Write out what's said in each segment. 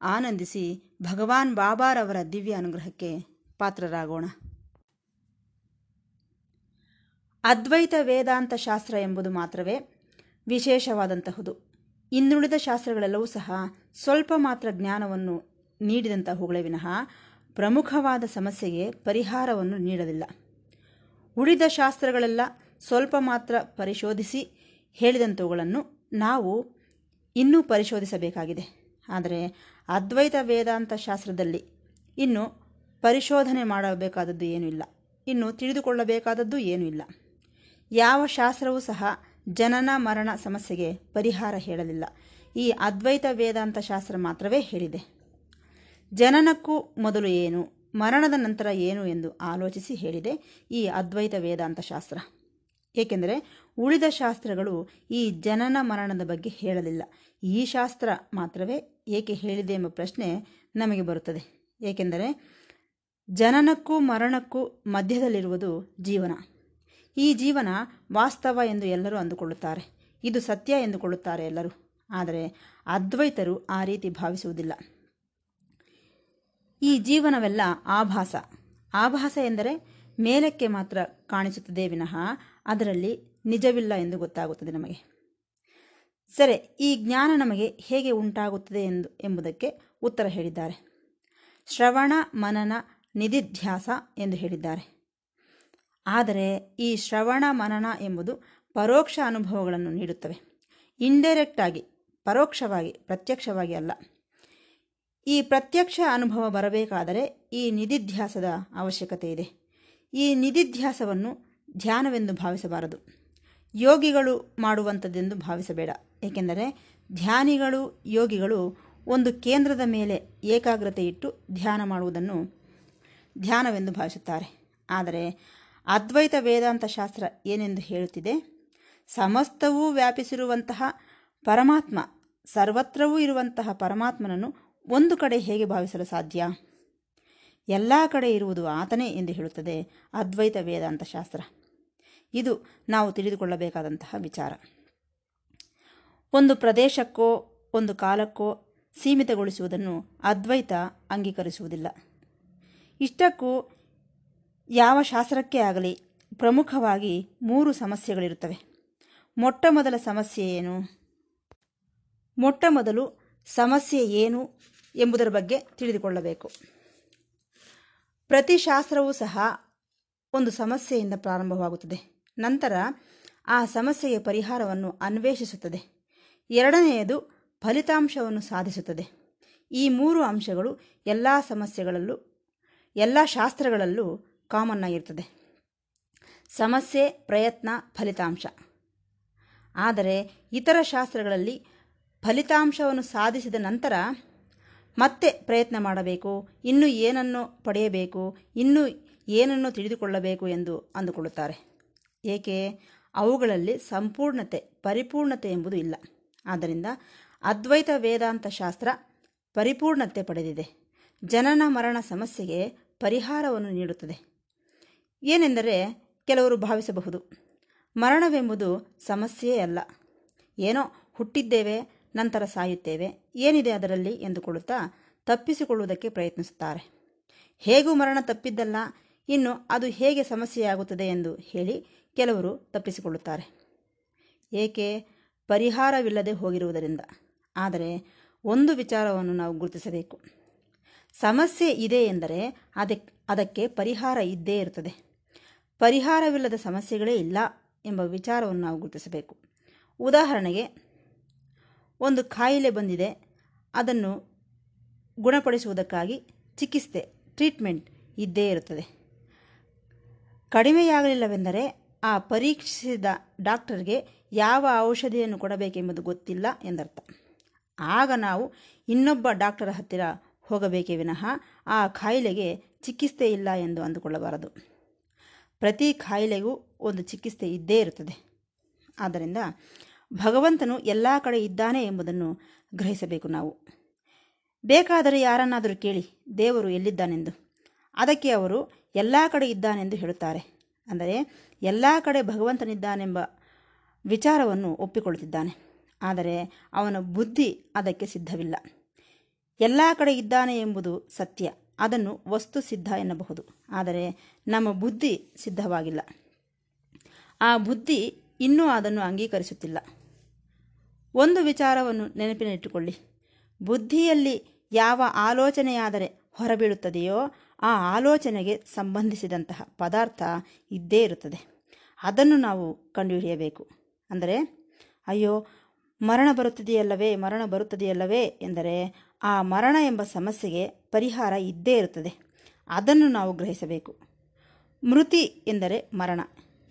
ಆನಂದಿಸಿ ಭಗವಾನ್ ಬಾಬಾರವರ ದಿವ್ಯ ಅನುಗ್ರಹಕ್ಕೆ ಪಾತ್ರರಾಗೋಣ. ಅದ್ವೈತ ವೇದಾಂತ ಶಾಸ್ತ್ರ ಎಂಬುದು ಮಾತ್ರವೇ ವಿಶೇಷವಾದಂತಹುದು. ಇನ್ನುಳಿದ ಶಾಸ್ತ್ರಗಳೆಲ್ಲವೂ ಸಹ ಸ್ವಲ್ಪ ಮಾತ್ರ ಜ್ಞಾನವನ್ನು ನೀಡಿದಂತಹವುಗಳೇ ವಿನಃ ಪ್ರಮುಖವಾದ ಸಮಸ್ಯೆಗೆ ಪರಿಹಾರವನ್ನು ನೀಡಲಿಲ್ಲ. ಉಳಿದ ಶಾಸ್ತ್ರಗಳೆಲ್ಲ ಸ್ವಲ್ಪ ಮಾತ್ರ ಪರಿಶೋಧಿಸಿ ಹೇಳಿದಂಥವುಗಳನ್ನು ನಾವು ಇನ್ನೂ ಪರಿಶೋಧಿಸಬೇಕಾಗಿದೆ. ಆದರೆ ಅದ್ವೈತ ವೇದಾಂತ ಶಾಸ್ತ್ರದಲ್ಲಿ ಇನ್ನು ಪರಿಶೋಧನೆ ಮಾಡಬೇಕಾದದ್ದು ಏನೂ ಇಲ್ಲ. ಇನ್ನು ತಿಳಿದುಕೊಳ್ಳಬೇಕಾದದ್ದು ಏನೂ ಇಲ್ಲ. ಯಾವ ಶಾಸ್ತ್ರವೂ ಸಹ ಜನನ ಮರಣ ಸಮಸ್ಯೆಗೆ ಪರಿಹಾರ ಹೇಳಲಿಲ್ಲ. ಈ ಅದ್ವೈತ ವೇದಾಂತ ಶಾಸ್ತ್ರ ಮಾತ್ರವೇ ಹೇಳಿದೆ. ಜನನಕ್ಕೂ ಮೊದಲು ಏನು, ಮರಣದ ನಂತರ ಏನು ಎಂದು ಆಲೋಚಿಸಿ ಹೇಳಿದೆ ಈ ಅದ್ವೈತ ವೇದಾಂತ ಶಾಸ್ತ್ರ. ಏಕೆಂದರೆ ಉಳಿದ ಶಾಸ್ತ್ರಗಳು ಈ ಜನನ ಮರಣದ ಬಗ್ಗೆ ಹೇಳಲಿಲ್ಲ. ಈ ಶಾಸ್ತ್ರ ಮಾತ್ರವೇ ಏಕೆ ಹೇಳಿದೆ ಎಂಬ ಪ್ರಶ್ನೆ ನಮಗೆ ಬರುತ್ತದೆ. ಏಕೆಂದರೆ ಜನನಕ್ಕೂ ಮರಣಕ್ಕೂ ಮಧ್ಯದಲ್ಲಿರುವುದು ಜೀವನ. ಈ ಜೀವನ ವಾಸ್ತವ ಎಂದು ಎಲ್ಲರೂ ಅಂದುಕೊಳ್ಳುತ್ತಾರೆ. ಇದು ಸತ್ಯ ಎಂದುಕೊಳ್ಳುತ್ತಾರೆ ಎಲ್ಲರೂ. ಆದರೆ ಅದ್ವೈತರು ಆ ರೀತಿ ಭಾವಿಸುವುದಿಲ್ಲ. ಈ ಜೀವನವೆಲ್ಲ ಆಭಾಸ. ಆಭಾಸ ಎಂದರೆ ಮೇಲಕ್ಕೆ ಮಾತ್ರ ಕಾಣಿಸುತ್ತದೆ ವಿನಃ ಅದರಲ್ಲಿ ನಿಜವಿಲ್ಲ ಎಂದು ಗೊತ್ತಾಗುತ್ತದೆ ನಮಗೆ. ಸರಿ, ಈ ಜ್ಞಾನ ನಮಗೆ ಹೇಗೆ ಉಂಟಾಗುತ್ತದೆ ಎಂದು, ಎಂಬುದಕ್ಕೆ ಉತ್ತರ ಹೇಳಿದ್ದಾರೆ. ಶ್ರವಣ ಮನನ ನಿಧಿಧ್ಯಾಸ ಎಂದು ಹೇಳಿದ್ದಾರೆ. ಆದರೆ, ಈ ಶ್ರವಣ ಮನನ ಎಂಬುದು ಪರೋಕ್ಷ ಅನುಭವಗಳನ್ನು ನೀಡುತ್ತವೆ. ಇಂಡೈರೆಕ್ಟಾಗಿ ಪರೋಕ್ಷವಾಗಿ, ಪ್ರತ್ಯಕ್ಷವಾಗಿ ಅಲ್ಲ. ಈ ಪ್ರತ್ಯಕ್ಷ ಅನುಭವ ಬರಬೇಕಾದರೆ ಈ ನಿಧಿಧ್ಯಾಸದ ಅವಶ್ಯಕತೆ ಇದೆ. ಈ ನಿಧಿಧ್ಯಾಸವನ್ನು ಧ್ಯಾನವೆಂದು ಭಾವಿಸಬಾರದು. ಯೋಗಿಗಳು ಮಾಡುವಂಥದ್ದೆಂದು ಭಾವಿಸಬೇಡ. ಏಕೆಂದರೆ ಧ್ಯಾನಿಗಳು, ಯೋಗಿಗಳು ಒಂದು ಕೇಂದ್ರದ ಮೇಲೆ ಏಕಾಗ್ರತೆ ಇಟ್ಟು ಧ್ಯಾನ ಮಾಡುವುದನ್ನು ಧ್ಯಾನವೆಂದು ಭಾವಿಸುತ್ತಾರೆ. ಆದರೆ ಅದ್ವೈತ ವೇದಾಂತ ಶಾಸ್ತ್ರ ಏನೆಂದು ಹೇಳುತ್ತಿದೆ? ಸಮಸ್ತವೂ ವ್ಯಾಪಿಸಿರುವಂತಹ ಪರಮಾತ್ಮ, ಸರ್ವತ್ರವೂ ಇರುವಂತಹ ಪರಮಾತ್ಮನನ್ನು ಒಂದು ಕಡೆ ಹೇಗೆ ಭಾವಿಸಲು ಸಾಧ್ಯ? ಎಲ್ಲ ಕಡೆ ಇರುವುದು ಆತನೇ ಎಂದು ಹೇಳುತ್ತದೆ ಅದ್ವೈತ ವೇದಾಂತ ಶಾಸ್ತ್ರ. ಇದು ನಾವು ತಿಳಿದುಕೊಳ್ಳಬೇಕಾದಂತಹ ವಿಚಾರ. ಒಂದು ಪ್ರದೇಶಕ್ಕೋ, ಒಂದು ಕಾಲಕ್ಕೋ ಸೀಮಿತಗೊಳಿಸುವುದನ್ನು ಅದ್ವೈತ ಅಂಗೀಕರಿಸುವುದಿಲ್ಲ. ಇಷ್ಟಕ್ಕೂ ಯಾವ ಶಾಸ್ತ್ರಕ್ಕೆ ಆಗಲಿ ಪ್ರಮುಖವಾಗಿ ಮೂರು ಸಮಸ್ಯೆಗಳಿರುತ್ತವೆ. ಮೊಟ್ಟ ಮೊದಲ ಸಮಸ್ಯೆ ಏನು? ಮೊಟ್ಟ ಮೊದಲು ಸಮಸ್ಯೆ ಏನು ಎಂಬುದರ ಬಗ್ಗೆ ತಿಳಿದುಕೊಳ್ಳಬೇಕು. ಪ್ರತಿ ಶಾಸ್ತ್ರವೂ ಸಹ ಒಂದು ಸಮಸ್ಯೆಯಿಂದ ಪ್ರಾರಂಭವಾಗುತ್ತದೆ. ನಂತರ ಆ ಸಮಸ್ಯೆಯ ಪರಿಹಾರವನ್ನು ಅನ್ವೇಷಿಸುತ್ತದೆ. ಎರಡನೆಯದು ಫಲಿತಾಂಶವನ್ನು ಸಾಧಿಸುತ್ತದೆ. ಈ ಮೂರು ಅಂಶಗಳು ಎಲ್ಲ ಸಮಸ್ಯೆಗಳಲ್ಲೂ, ಎಲ್ಲ ಶಾಸ್ತ್ರಗಳಲ್ಲೂ ಕಾಮನ್ ಆಗಿರ್ತದೆ. ಸಮಸ್ಯೆ, ಪ್ರಯತ್ನ, ಫಲಿತಾಂಶ. ಆದರೆ ಇತರ ಶಾಸ್ತ್ರಗಳಲ್ಲಿ ಫಲಿತಾಂಶವನ್ನು ಸಾಧಿಸಿದ ನಂತರ ಮತ್ತೆ ಪ್ರಯತ್ನ ಮಾಡಬೇಕು, ಇನ್ನೂ ಏನನ್ನು ಪಡೆಯಬೇಕು, ಇನ್ನೂ ಏನನ್ನು ತಿಳಿದುಕೊಳ್ಳಬೇಕು ಎಂದು ಅಂದುಕೊಳ್ಳುತ್ತಾರೆ. ಏಕೆ? ಅವುಗಳಲ್ಲಿ ಸಂಪೂರ್ಣತೆ, ಪರಿಪೂರ್ಣತೆ ಎಂಬುದು ಇಲ್ಲ. ಆದ್ದರಿಂದ ಅದ್ವೈತ ವೇದಾಂತ ಶಾಸ್ತ್ರ ಪರಿಪೂರ್ಣತೆ ಪಡೆದಿದೆ. ಜನನ ಮರಣ ಸಮಸ್ಯೆಗೆ ಪರಿಹಾರವನ್ನು ನೀಡುತ್ತದೆ. ಏನೆಂದರೆ ಕೆಲವರು ಭಾವಿಸಬಹುದು, ಮರಣವೆಂಬುದು ಸಮಸ್ಯೆಯೇ ಅಲ್ಲ. ಏನೋ ಹುಟ್ಟಿದ್ದೇವೆ, ನಂತರ ಸಾಯುತ್ತೇವೆ, ಏನಿದೆ ಅದರಲ್ಲಿ ಎಂದುಕೊಳ್ಳುತ್ತಾ ತಪ್ಪಿಸಿಕೊಳ್ಳುವುದಕ್ಕೆ ಪ್ರಯತ್ನಿಸುತ್ತಾರೆ. ಹೇಗೂ ಮರಣ ತಪ್ಪಿದ್ದಲ್ಲ, ಇನ್ನು ಅದು ಹೇಗೆ ಸಮಸ್ಯೆಯಾಗುತ್ತದೆ ಎಂದು ಹೇಳಿ ಕೆಲವರು ತಪ್ಪಿಸಿಕೊಳ್ಳುತ್ತಾರೆ. ಏಕೆ? ಪರಿಹಾರವಿಲ್ಲದೆ ಹೋಗಿರುವುದರಿಂದ. ಆದರೆ ಒಂದು ವಿಚಾರವನ್ನು ನಾವು ಗುರುತಿಸಬೇಕು. ಸಮಸ್ಯೆ ಇದೆ ಎಂದರೆ ಅದಕ್ಕೆ ಅದಕ್ಕೆ ಪರಿಹಾರ ಇದ್ದೇ ಇರುತ್ತದೆ. ಪರಿಹಾರವಿಲ್ಲದ ಸಮಸ್ಯೆಗಳೇ ಇಲ್ಲ ಎಂಬ ವಿಚಾರವನ್ನು ನಾವು ಗುರುತಿಸಬೇಕು. ಉದಾಹರಣೆಗೆ, ಒಂದು ಕಾಯಿಲೆ ಬಂದಿದೆ. ಅದನ್ನು ಗುಣಪಡಿಸುವುದಕ್ಕಾಗಿ ಚಿಕಿತ್ಸೆ, ಟ್ರೀಟ್ಮೆಂಟ್ ಇದ್ದೇ ಇರುತ್ತದೆ. ಕಡಿಮೆಯಾಗಲಿಲ್ಲವೆಂದರೆ ಆ ಪರೀಕ್ಷಿಸಿದ ಡಾಕ್ಟರ್ಗೆ ಯಾವ ಔಷಧಿಯನ್ನು ಕೊಡಬೇಕೆಂಬುದು ಗೊತ್ತಿಲ್ಲ ಎಂದರ್ಥ. ಆಗ ನಾವು ಇನ್ನೊಬ್ಬ ಡಾಕ್ಟರ ಹತ್ತಿರ ಹೋಗಬೇಕೇ ವಿನಃ ಆ ಕಾಯಿಲೆಗೆ ಚಿಕಿತ್ಸೆ ಇಲ್ಲ ಎಂದು ಅಂದುಕೊಳ್ಳಬಾರದು. ಪ್ರತಿ ಕಾಯಿಲೆಗೂ ಒಂದು ಚಿಕಿತ್ಸೆ ಇದ್ದೇ ಇರುತ್ತದೆ. ಆದ್ದರಿಂದ ಭಗವಂತನು ಎಲ್ಲ ಕಡೆ ಇದ್ದಾನೆ ಎಂಬುದನ್ನು ಗ್ರಹಿಸಬೇಕು ನಾವು. ಬೇಕಾದರೆ ಯಾರನ್ನಾದರೂ ಕೇಳಿ ದೇವರು ಎಲ್ಲಿದ್ದಾನೆಂದು. ಅದಕ್ಕೆ ಅವರು ಎಲ್ಲ ಕಡೆ ಇದ್ದಾನೆಂದು ಹೇಳುತ್ತಾರೆ. ಅಂದರೆ ಎಲ್ಲ ಕಡೆ ಭಗವಂತನಿದ್ದಾನೆಂಬ ವಿಚಾರವನ್ನು ಒಪ್ಪಿಕೊಳ್ಳುತ್ತಿದ್ದಾನೆ. ಆದರೆ ಅವನ ಬುದ್ಧಿ ಅದಕ್ಕೆ ಸಿದ್ಧವಿಲ್ಲ. ಎಲ್ಲ ಕಡೆ ಇದ್ದಾನೆ ಎಂಬುದು ಸತ್ಯ. ಅದನ್ನು ವಸ್ತು ಸಿದ್ಧ ಎನ್ನಬಹುದು. ಆದರೆ ನಮ್ಮ ಬುದ್ಧಿ ಸಿದ್ಧವಾಗಿಲ್ಲ. ಆ ಬುದ್ಧಿ ಇನ್ನೂ ಅದನ್ನು ಅಂಗೀಕರಿಸುತ್ತಿಲ್ಲ. ಒಂದು ವಿಚಾರವನ್ನು ನೆನಪಿನಲ್ಲಿಟ್ಟುಕೊಳ್ಳಿ. ಬುದ್ಧಿಯಲ್ಲಿ ಯಾವ ಆಲೋಚನೆಯಾದರೆ ಹೊರಬೀಳುತ್ತದೆಯೋ ಆ ಆಲೋಚನೆಗೆ ಸಂಬಂಧಿಸಿದಂತಹ ಪದಾರ್ಥ ಇದ್ದೇ ಇರುತ್ತದೆ. ಅದನ್ನು ನಾವು ಕಂಡುಹಿಡಿಯಬೇಕು. ಅಂದರೆ, ಅಯ್ಯೋ, ಮರಣ ಬರುತ್ತದೆಯಲ್ಲವೇ ಮರಣ ಬರುತ್ತದೆಯಲ್ಲವೇ ಎಂದರೆ, ಆ ಮರಣ ಎಂಬ ಸಮಸ್ಯೆಗೆ ಪರಿಹಾರ ಇದ್ದೇ ಇರುತ್ತದೆ. ಅದನ್ನು ನಾವು ಗ್ರಹಿಸಬೇಕು. ಮೃತಿ ಎಂದರೆ ಮರಣ.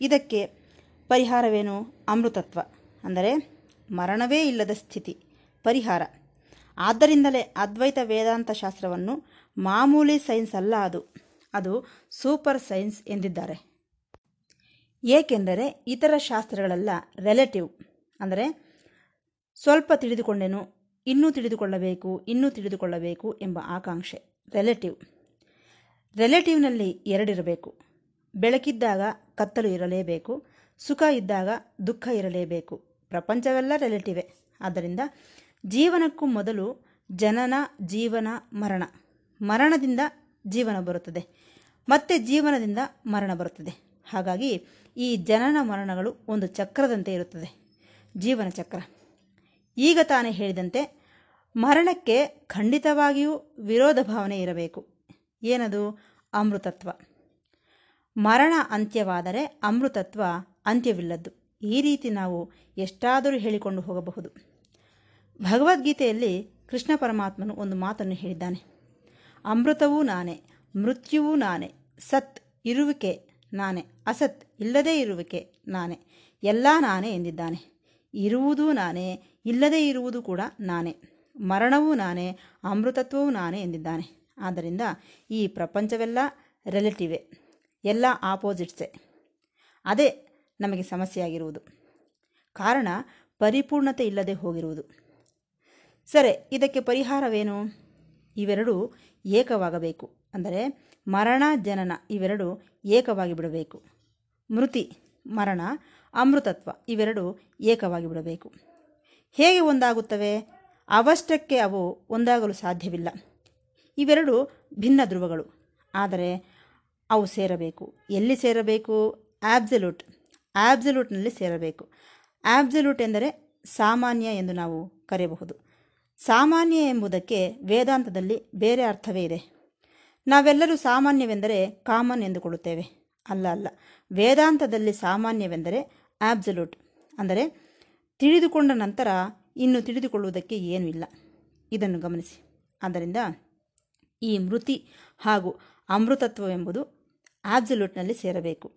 ಇದಕ್ಕೆ ಪರಿಹಾರವೇನು? ಅಮೃತತ್ವ. ಅಂದರೆ, ಮರಣವೇ ಇಲ್ಲದ ಸ್ಥಿತಿ, ಪರಿಹಾರ. ಆದ್ದರಿಂದಲೇ ಅದ್ವೈತ ವೇದಾಂತ ಶಾಸ್ತ್ರವನ್ನು ಮಾಮೂಲಿ ಸೈನ್ಸ್ ಅಲ್ಲ ಅದು. ಅದು ಸೂಪರ್ ಸೈನ್ಸ್ ಎಂದಿದ್ದಾರೆ. ಏಕೆಂದರೆ ಇತರ ಶಾಸ್ತ್ರಗಳೆಲ್ಲ ರಿಲೇಟಿವ್ ಅಂದರೆ ಸ್ವಲ್ಪ ತಿಳಿದುಕೊಂಡೆನು, ಇನ್ನೂ ತಿಳಿದುಕೊಳ್ಳಬೇಕು ಇನ್ನೂ ತಿಳಿದುಕೊಳ್ಳಬೇಕು ಎಂಬ ಆಕಾಂಕ್ಷೆ. ರಿಲೇಟಿವ್ ರಿಲೇಟಿವ್ನಲ್ಲಿ ಎರಡಿರಬೇಕು. ಬೆಳಕಿದ್ದಾಗ ಕತ್ತಲು ಇರಲೇಬೇಕು, ಸುಖ ಇದ್ದಾಗ ದುಃಖ ಇರಲೇಬೇಕು. ಪ್ರಪಂಚವೆಲ್ಲ ರಿಲೇಟಿವೇ ಆದ್ದರಿಂದ ಜೀವನಕ್ಕೂ ಮೊದಲು ಜನನ, ಜೀವನ, ಮರಣ. ಮರಣದಿಂದ ಜೀವನ ಬರುತ್ತದೆ. ಮತ್ತೆ ಜೀವನದಿಂದ ಮರಣ ಬರುತ್ತದೆ. ಹಾಗಾಗಿ ಈ ಜನನ ಮರಣಗಳು ಒಂದು ಚಕ್ರದಂತೆ ಇರುತ್ತದೆ. ಜೀವನ ಚಕ್ರ. ಈಗ ತಾನೇ ಹೇಳಿದಂತೆ ಮರಣಕ್ಕೆ ಖಂಡಿತವಾಗಿಯೂ ವಿರೋಧ ಭಾವನೆ ಇರಬೇಕು. ಏನದು? ಅಮೃತತ್ವ. ಮರಣ ಅಂತ್ಯವಾದರೆ ಅಮೃತತ್ವ ಅಂತ್ಯವಿಲ್ಲದ್ದು. ಈ ರೀತಿ ನಾವು ಎಷ್ಟಾದರೂ ಹೇಳಿಕೊಂಡು ಹೋಗಬಹುದು. ಭಗವದ್ಗೀತೆಯಲ್ಲಿ ಕೃಷ್ಣ ಪರಮಾತ್ಮನು ಒಂದು ಮಾತನ್ನು ಹೇಳಿದ್ದಾನೆ. ಅಮೃತವೂ ನಾನೇ, ಮೃತ್ಯುವೂ ನಾನೇ, ಸತ್ ಇರುವಿಕೆ ನಾನೇ, ಅಸತ್ ಇಲ್ಲದೇ ಇರುವಿಕೆ ನಾನೇ, ಎಲ್ಲ ನಾನೇ ಎಂದಿದ್ದಾನೆ. ಇರುವುದೂ ನಾನೇ, ಇಲ್ಲದೇ ಇರುವುದು ಕೂಡ ನಾನೇ, ಮರಣವೂ ನಾನೇ, ಅಮೃತತ್ವವೂ ನಾನೇ ಎಂದಿದ್ದಾನೆ. ಆದ್ದರಿಂದ ಈ ಪ್ರಪಂಚವೆಲ್ಲ ರೆಲೆಟಿವೇ ಎಲ್ಲ ಆಪೋಸಿಟ್ಸೇ ಅದೇ ನಮಗೆ ಸಮಸ್ಯೆಯಾಗಿರುವುದು. ಕಾರಣ ಪರಿಪೂರ್ಣತೆ ಇಲ್ಲದೆ ಹೋಗಿರುವುದು. ಸರಿ, ಇದಕ್ಕೆ ಪರಿಹಾರವೇನು? ಇವೆರಡೂ ಏಕವಾಗಬೇಕು. ಅಂದರೆ ಮರಣ, ಜನನ ಇವೆರಡು ಏಕವಾಗಿ ಬಿಡಬೇಕು. ಮೃತಿ, ಮರಣ, ಅಮೃತತ್ವ ಇವೆರಡು ಏಕವಾಗಿ ಬಿಡಬೇಕು. ಹೇಗೆ ಒಂದಾಗುತ್ತವೆ? ಅವಷ್ಟಕ್ಕೆ ಅವು ಒಂದಾಗಲು ಸಾಧ್ಯವಿಲ್ಲ. ಇವೆರಡು ಭಿನ್ನ ಧ್ರುವಗಳು. ಆದರೆ ಅವು ಸೇರಬೇಕು. ಎಲ್ಲಿ ಸೇರಬೇಕು? ಆಬ್ಸಲ್ಯೂಟ್ ಆಬ್ಸಲ್ಯೂಟ್ನಲ್ಲಿ ಸೇರಬೇಕು. ಆಬ್ಸಲ್ಯೂಟ್ ಎಂದರೆ ಸಾಮಾನ್ಯ ಎಂದು ನಾವು ಕರೆಯಬಹುದು. ಸಾಮಾನ್ಯ ಎಂಬುದಕ್ಕೆ ವೇದಾಂತದಲ್ಲಿ ಬೇರೆ ಅರ್ಥವೇ ಇದೆ. ನಾವೆಲ್ಲರೂ ಸಾಮಾನ್ಯವೆಂದರೆ ಕಾಮನ್ ಎಂದುಕೊಳ್ಳುತ್ತೇವೆ. ಅಲ್ಲ ಅಲ್ಲ. ವೇದಾಂತದಲ್ಲಿ ಸಾಮಾನ್ಯವೆಂದರೆ ಆಬ್ಸಲ್ಯೂಟ್ ಅಂದರೆ ತಿಳಿದುಕೊಂಡ ನಂತರ ಇನ್ನು ತಿಳಿದುಕೊಳ್ಳುವುದಕ್ಕೆ ಏನೂ ಇಲ್ಲ. ಇದನ್ನು ಗಮನಿಸಿ. ಆದ್ದರಿಂದ ಈ ಮೃತಿ ಹಾಗೂ ಅಮೃತತ್ವವೆಂಬುದು ಆಬ್ಸಲ್ಯೂಟ್ನಲ್ಲಿ ಸೇರಬೇಕು.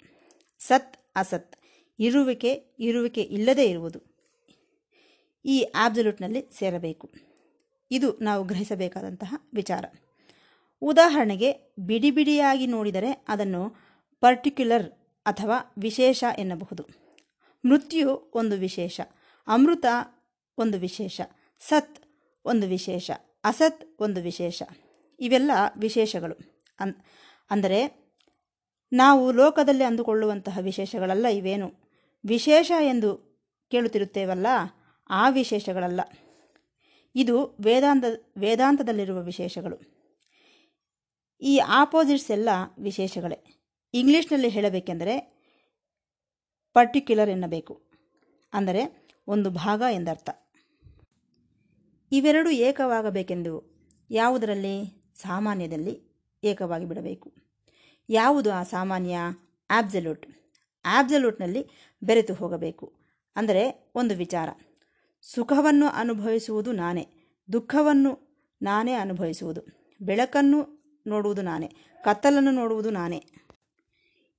ಸತ್, ಅಸತ್, ಇರುವಿಕೆ ಇರುವಿಕೆ ಇಲ್ಲದೇ ಇರುವುದು ಈ ಆಬ್ಸಲ್ಯೂಟ್ನಲ್ಲಿ ಸೇರಬೇಕು. ಇದು ನಾವು ಗ್ರಹಿಸಬೇಕಾದಂತಹ ವಿಚಾರ. ಉದಾಹರಣೆಗೆ ಬಿಡಿ ಬಿಡಿಯಾಗಿ ನೋಡಿದರೆ ಅದನ್ನು ಪರ್ಟಿಕ್ಯುಲರ್ ಅಥವಾ ವಿಶೇಷ ಎನ್ನಬಹುದು. ಮೃತ್ಯು ಒಂದು ವಿಶೇಷ, ಅಮೃತ ಒಂದು ವಿಶೇಷ, ಸತ್ ಒಂದು ವಿಶೇಷ, ಅಸತ್ ಒಂದು ವಿಶೇಷ. ಇವೆಲ್ಲ ವಿಶೇಷಗಳು. ಅನ್, ಅಂದರೆ ನಾವು ಲೋಕದಲ್ಲಿ ಅಂದುಕೊಳ್ಳುವಂತಹ ವಿಶೇಷಗಳಲ್ಲ ಇವೇನು? ವಿಶೇಷ ಎಂದು ಕೇಳುತ್ತಿರುತ್ತೇವಲ್ಲ, ಆ ವಿಶೇಷಗಳಲ್ಲ. ಇದು ವೇದಾಂತ, ವೇದಾಂತದಲ್ಲಿರುವ ವಿಶೇಷಗಳು. ಈ ಆಪೋಸಿಟ್ಸ್ ಎಲ್ಲ ವಿಶೇಷಗಳೇ. ಇಂಗ್ಲೀಷ್ನಲ್ಲಿ ಹೇಳಬೇಕೆಂದರೆ ಪರ್ಟಿಕ್ಯುಲರ್ ಎನ್ನಬೇಕು. ಅಂದರೆ ಒಂದು ಭಾಗ ಎಂದರ್ಥ. ಇವೆರಡೂ ಏಕವಾಗಬೇಕೆಂದು ಯಾವುದರಲ್ಲಿ? ಸಾಮಾನ್ಯದಲ್ಲಿ ಏಕವಾಗಿ ಬಿಡಬೇಕು. ಯಾವುದು ಆ ಸಾಮಾನ್ಯ? ಆಬ್ಸಲ್ಯೂಟ್ ಆಬ್ಸಲ್ಯೂಟ್ನಲ್ಲಿ ಬೆರೆತು ಹೋಗಬೇಕು. ಅಂದರೆ ಒಂದು ವಿಚಾರ. ಸುಖವನ್ನು ಅನುಭವಿಸುವುದು ನಾನೇ, ದುಃಖವನ್ನು ನಾನೇ ಅನುಭವಿಸುವುದು, ಬೆಳಕನ್ನು ನೋಡುವುದು ನಾನೇ, ಕತ್ತಲನ್ನು ನೋಡುವುದು ನಾನೇ.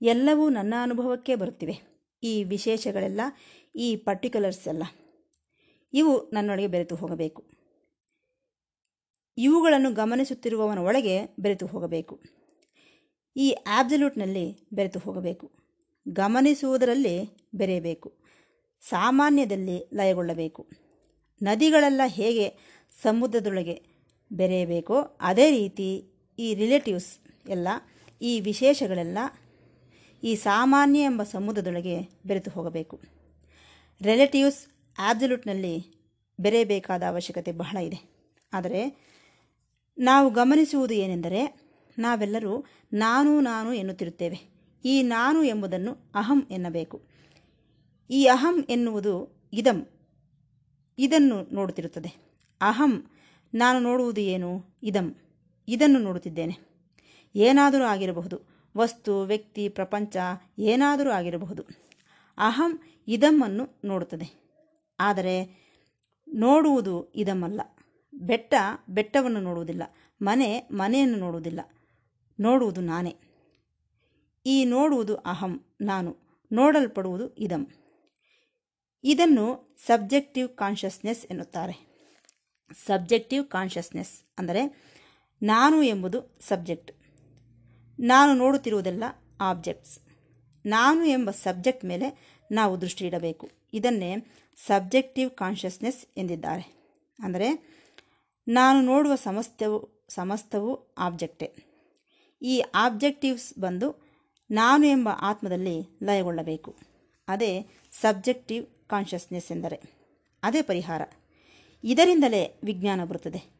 ಎಲ್ಲವೂ ನನ್ನ ಅನುಭವಕ್ಕೆ ಬರುತ್ತಿವೆ. ಈ ವಿಶೇಷಗಳೆಲ್ಲ, ಈ ಪರ್ಟಿಕ್ಯುಲರ್ಸ್ ಎಲ್ಲ ಇವು ನನ್ನೊಳಗೆ ಬೆರೆತು ಹೋಗಬೇಕು. ಇವುಗಳನ್ನು ಗಮನಿಸುತ್ತಿರುವವನ ಒಳಗೆ ಬೆರೆತು ಹೋಗಬೇಕು. ಈ ಆಬ್ಸಲ್ಯೂಟ್ನಲ್ಲಿ ಬೆರೆತು ಹೋಗಬೇಕು. ಗಮನಿಸುವುದರಲ್ಲಿ ಬೆರೆಯಬೇಕು. ಸಾಮಾನ್ಯದಲ್ಲಿ ಲಯಗೊಳ್ಳಬೇಕು. ನದಿಗಳೆಲ್ಲ ಹೇಗೆ ಸಮುದ್ರದೊಳಗೆ ಬೆರೆಯಬೇಕೋ ಅದೇ ರೀತಿ ಈ ರಿಲೇಟಿವ್ಸ್ ಎಲ್ಲ, ಈ ವಿಶೇಷಗಳೆಲ್ಲ ಈ ಸಾಮಾನ್ಯ ಎಂಬ ಸಮುದ್ರದೊಳಗೆ ಬೆರೆತು ಹೋಗಬೇಕು. ರಿಲೇಟಿವ್ಸ್ ಆಬ್ಸಲ್ಯೂಟ್ನಲ್ಲಿ ಬೆರೆಯಬೇಕಾದ ಅವಶ್ಯಕತೆ ಬಹಳ ಇದೆ. ಆದರೆ ನಾವು ಗಮನಿಸುವುದು ಏನೆಂದರೆ ನಾವೆಲ್ಲರೂ ನಾನು ನಾನು ಎನ್ನುತ್ತಿರುತ್ತೇವೆ. ಈ ನಾನು ಎಂಬುದನ್ನು ಅಹಂ ಎನ್ನಬೇಕು. ಈ ಅಹಂ ಎನ್ನುವುದು ಇದಂ. ಇದನ್ನು ನೋಡುತ್ತಿರುತ್ತದೆ. ಅಹಂ, ನಾನು ನೋಡುವುದು ಏನು? ಇದಂ. ಇದನ್ನು ನೋಡುತ್ತಿದ್ದೇನೆ. ಏನಾದರೂ ಆಗಿರಬಹುದು. ವಸ್ತು, ವ್ಯಕ್ತಿ, ಪ್ರಪಂಚ, ಏನಾದರೂ ಆಗಿರಬಹುದು. ಅಹಂ ಇದಮ್ಮನ್ನು ನೋಡುತ್ತದೆ. ಆದರೆ ನೋಡುವುದು ಇದಮ್ಮಲ್ಲ ಬೆಟ್ಟ ಬೆಟ್ಟವನ್ನು ನೋಡುವುದಿಲ್ಲ. ಮನೆ ಮನೆಯನ್ನು ನೋಡುವುದಿಲ್ಲ. ನೋಡುವುದು ನಾನೇ. ಈ ನೋಡುವುದು ಅಹಂ, ನಾನು. ನೋಡಲ್ಪಡುವುದು ಇದಂ. ಇದನ್ನು ಸಬ್ಜೆಕ್ಟಿವ್ ಕಾನ್ಷಿಯಸ್ನೆಸ್ ಎನ್ನುತ್ತಾರೆ. ಸಬ್ಜೆಕ್ಟಿವ್ ಕಾನ್ಷಿಯಸ್ನೆಸ್ ಅಂದರೆ ನಾನು ಎಂಬುದು ಸಬ್ಜೆಕ್ಟ್. ನಾನು ನೋಡುತ್ತಿರುವುದೆಲ್ಲ ಆಬ್ಜೆಕ್ಟ್ಸ್. ನಾನು ಎಂಬ ಸಬ್ಜೆಕ್ಟ್ ಮೇಲೆ ನಾವು ದೃಷ್ಟಿ ಇಡಬೇಕು. ಇದನ್ನೇ ಸಬ್ಜೆಕ್ಟಿವ್ ಕಾನ್ಷಿಯಸ್ನೆಸ್ ಎಂದಿದ್ದಾರೆ. ಅಂದರೆ ನಾನು ನೋಡುವ ಸಮಸ್ತವು ಸಮಸ್ತವು ಆಬ್ಜೆಕ್ಟೇ. ಈ ಆಬ್ಜೆಕ್ಟಿವ್ಸ್ ಬಂದು ನಾನು ಎಂಬ ಆತ್ಮದಲ್ಲಿ ಲಯಗೊಳ್ಳಬೇಕು. ಅದೇ ಸಬ್ಜೆಕ್ಟಿವ್ ಕಾನ್ಷಿಯಸ್ನೆಸ್ ಎಂದರೆ ಅದೇ ಪರಿಹಾರ. ಇದರಿಂದಲೇ ವಿಜ್ಞಾನ ಬರುತ್ತದೆ.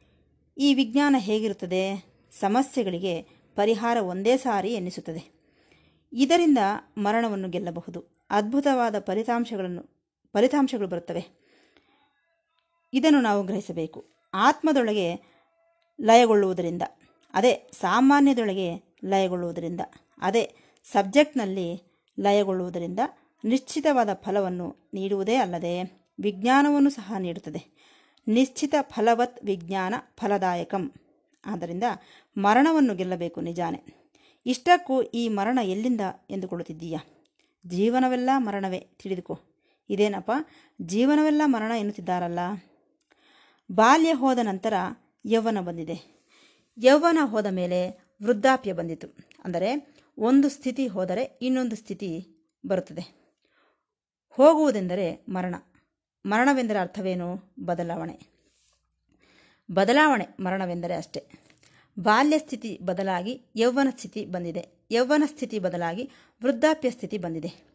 ಈ ವಿಜ್ಞಾನ ಹೇಗಿರುತ್ತದೆ? ಸಮಸ್ಯೆಗಳಿಗೆ ಪರಿಹಾರ ಒಂದೇ ಸಾರಿ ಎನ್ನಿಸುತ್ತದೆ. ಇದರಿಂದ ಮರಣವನ್ನು ಗೆಲ್ಲಬಹುದು. ಅದ್ಭುತವಾದ ಫಲಿತಾಂಶಗಳನ್ನು, ಫಲಿತಾಂಶಗಳು ಬರುತ್ತವೆ. ಇದನ್ನು ನಾವು ಗ್ರಹಿಸಬೇಕು. ಆತ್ಮದೊಳಗೆ ಲಯಗೊಳ್ಳುವುದರಿಂದ, ಅದೇ ಸಾಮಾನ್ಯದೊಳಗೆ ಲಯಗೊಳ್ಳುವುದರಿಂದ, ಅದೇ ಸಬ್ಜೆಕ್ಟ್ನಲ್ಲಿ ಲಯಗೊಳ್ಳುವುದರಿಂದ ನಿಶ್ಚಿತವಾದ ಫಲವನ್ನು ನೀಡುವುದೇ ಅಲ್ಲದೆ ವಿಜ್ಞಾನವನ್ನು ಸಹ ನೀಡುತ್ತದೆ. ನಿಶ್ಚಿತ ಫಲವತ್ ವಿಜ್ಞಾನ ಫಲದಾಯಕಂ. ಆದ್ದರಿಂದ ಮರಣವನ್ನು ಗೆಲ್ಲಬೇಕು ನಿಜಾನೆ. ಇಷ್ಟಕ್ಕೂ ಈ ಮರಣ ಎಲ್ಲಿಂದ ಎಂದುಕೊಳ್ಳುತ್ತಿದ್ದೀಯಾ? ಜೀವನವೆಲ್ಲ ಮರಣವೇ ತಿಳಿದುಕೋ. ಇದೇನಪ್ಪ? ಜೀವನವೆಲ್ಲ ಮರಣ ಎನ್ನುತ್ತಿದ್ದಾರಲ್ಲ. ಬಾಲ್ಯ ಹೋದ ನಂತರ ಯೌವನ ಬಂದಿದೆ. ಯೌವನ ಹೋದ ಮೇಲೆ ವೃದ್ಧಾಪ್ಯ ಬಂದಿತು. ಅಂದರೆ ಒಂದು ಸ್ಥಿತಿ ಹೋದರೆ ಇನ್ನೊಂದು ಸ್ಥಿತಿ ಬರುತ್ತದೆ. ಹೋಗುವುದೆಂದರೆ ಮರಣ. ಮರಣವೆಂದರೆ ಅರ್ಥವೇನು? ಬದಲಾವಣೆ. ಬದಲಾವಣೆ ಮರಣವೆಂದರೆ ಅಷ್ಟೇ. ಬಾಲ್ಯ ಸ್ಥಿತಿ ಬದಲಾಗಿ ಯೌವನ ಸ್ಥಿತಿ ಬಂದಿದೆ. ಯೌವನ ಸ್ಥಿತಿ ಬದಲಾಗಿ ವೃದ್ಧಾಪ್ಯ ಸ್ಥಿತಿ ಬಂದಿದೆ.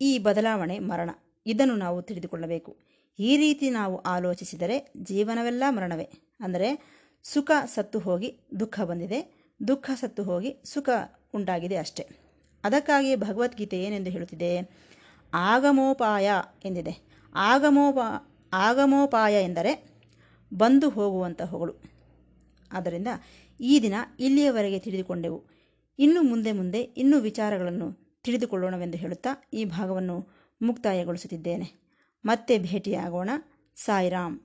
ಈ ಬದಲಾವಣೆ ಮರಣ. ಇದನ್ನು ನಾವು ತಿಳಿದುಕೊಳ್ಳಬೇಕು. ಈ ರೀತಿ ನಾವು ಆಲೋಚಿಸಿದರೆ ಜೀವನವೆಲ್ಲ ಮರಣವೇ. ಅಂದರೆ ಸುಖ ಸತ್ತು ಹೋಗಿ ದುಃಖ ಬಂದಿದೆ. ದುಃಖ ಸತ್ತು ಹೋಗಿ ಸುಖ ಉಂಟಾಗಿದೆ ಅಷ್ಟೆ. ಅದಕ್ಕಾಗಿ ಭಗವದ್ಗೀತೆ ಏನೆಂದು ಹೇಳುತ್ತಿದೆ? ಆಗಮೋಪಾಯ ಎಂದಿದೆ. ಆಗಮೋಪ, ಆಗಮೋಪಾಯ ಎಂದರೆ ಬಂದು ಹೋಗುವಂತಹಗಳು ಆದ್ದರಿಂದ ಈ ದಿನ ಇಲ್ಲಿಯವರೆಗೆ ತಿಳಿದುಕೊಂಡೆವು. ಇನ್ನು ಮುಂದೆ ಮುಂದೆ ಇನ್ನೂ ವಿಚಾರಗಳನ್ನು ತಿಳಿದುಕೊಳ್ಳೋಣವೆಂದು ಹೇಳುತ್ತಾ ಈ ಭಾಗವನ್ನು ಮುಕ್ತಾಯಗೊಳಿಸುತ್ತಿದ್ದೇನೆ. ಮತ್ತೆ ಭೇಟಿಯಾಗೋಣ. ಸಾಯಿರಾಮ್.